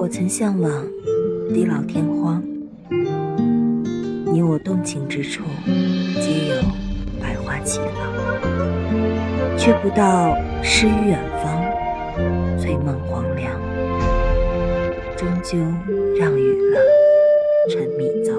我曾向往地老天荒，你我动情之处，皆有百花齐放，却不到诗与远方，醉梦黄粱，终究让雨了，沉迷早。